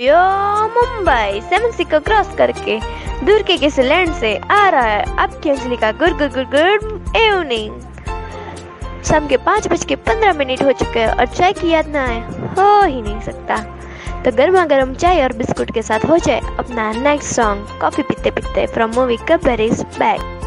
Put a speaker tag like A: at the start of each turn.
A: यो Mumbai seven सी को cross करके, दूर के किसी लैंड से आ रहा है। आपकी अंजलि का good good good good evening शाम के पाँच बज के पंद्रह मिनट हो चुके हैं और चाय की याद ना आए, हो ही नहीं सकता। तो गर्मा गर्म चाय और बिस्कुट के साथ हो जाए अपना नेक्स्ट सॉन्ग कॉफ़ी पीते पीते फ्रॉम मूवी कबर इज़ बैक